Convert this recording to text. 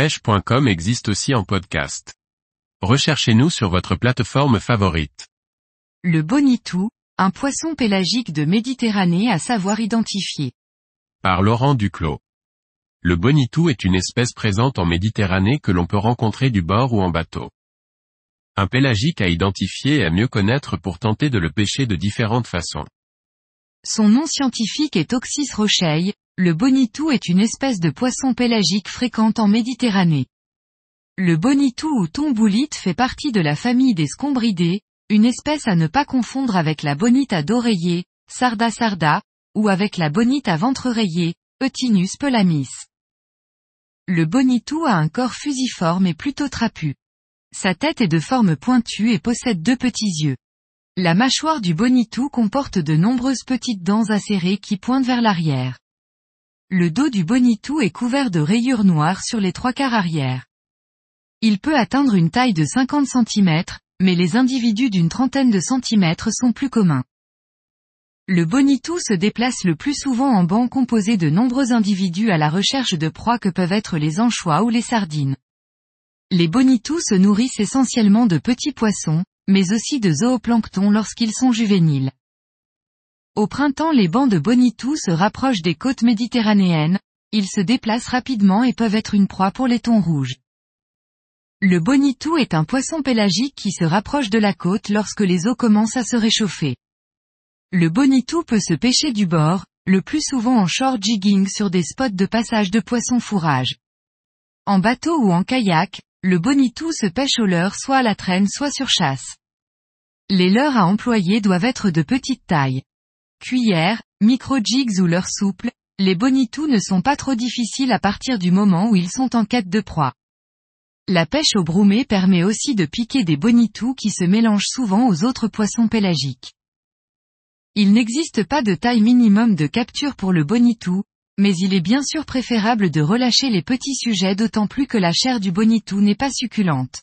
pêche.com existe aussi en podcast. Recherchez-nous sur votre plateforme favorite. Le bonitou, un poisson pélagique de Méditerranée à savoir identifier. Par Laurent Duclos. Le bonitou est une espèce présente en Méditerranée que l'on peut rencontrer du bord ou en bateau. Un pélagique à identifier et à mieux connaître pour tenter de le pêcher de différentes façons. Son nom scientifique est Oxys rocheille, le bonitou est une espèce de poisson pélagique fréquente en Méditerranée. Le bonitou ou tomboulite fait partie de la famille des scombridés, une espèce à ne pas confondre avec la bonite à dos rayé, sarda sarda, ou avec la bonite à ventre rayé, Eutinus pelamis. Le bonitou a un corps fusiforme et plutôt trapu. Sa tête est de forme pointue et possède deux petits yeux. La mâchoire du bonitou comporte de nombreuses petites dents acérées qui pointent vers l'arrière. Le dos du bonitou est couvert de rayures noires sur les trois quarts arrière. Il peut atteindre une taille de 50 cm, mais les individus d'une trentaine de centimètres sont plus communs. Le bonitou se déplace le plus souvent en banc composé de nombreux individus à la recherche de proies que peuvent être les anchois ou les sardines. Les bonitous se nourrissent essentiellement de petits poissons, mais aussi de zooplancton lorsqu'ils sont juvéniles. Au printemps les bancs de bonitous se rapprochent des côtes méditerranéennes, ils se déplacent rapidement et peuvent être une proie pour les thons rouges. Le bonitou est un poisson pélagique qui se rapproche de la côte lorsque les eaux commencent à se réchauffer. Le bonitou peut se pêcher du bord, le plus souvent en short jigging sur des spots de passage de poissons fourrage. En bateau ou en kayak, le bonitou se pêche au leurre soit à la traîne soit sur chasse. Les leurres à employer doivent être de petite taille. Cuillères, micro-jigs ou leurres souples, les bonitous ne sont pas trop difficiles à partir du moment où ils sont en quête de proie. La pêche au broumé permet aussi de piquer des bonitous qui se mélangent souvent aux autres poissons pélagiques. Il n'existe pas de taille minimum de capture pour le bonitou, mais il est bien sûr préférable de relâcher les petits sujets d'autant plus que la chair du bonitou n'est pas succulente.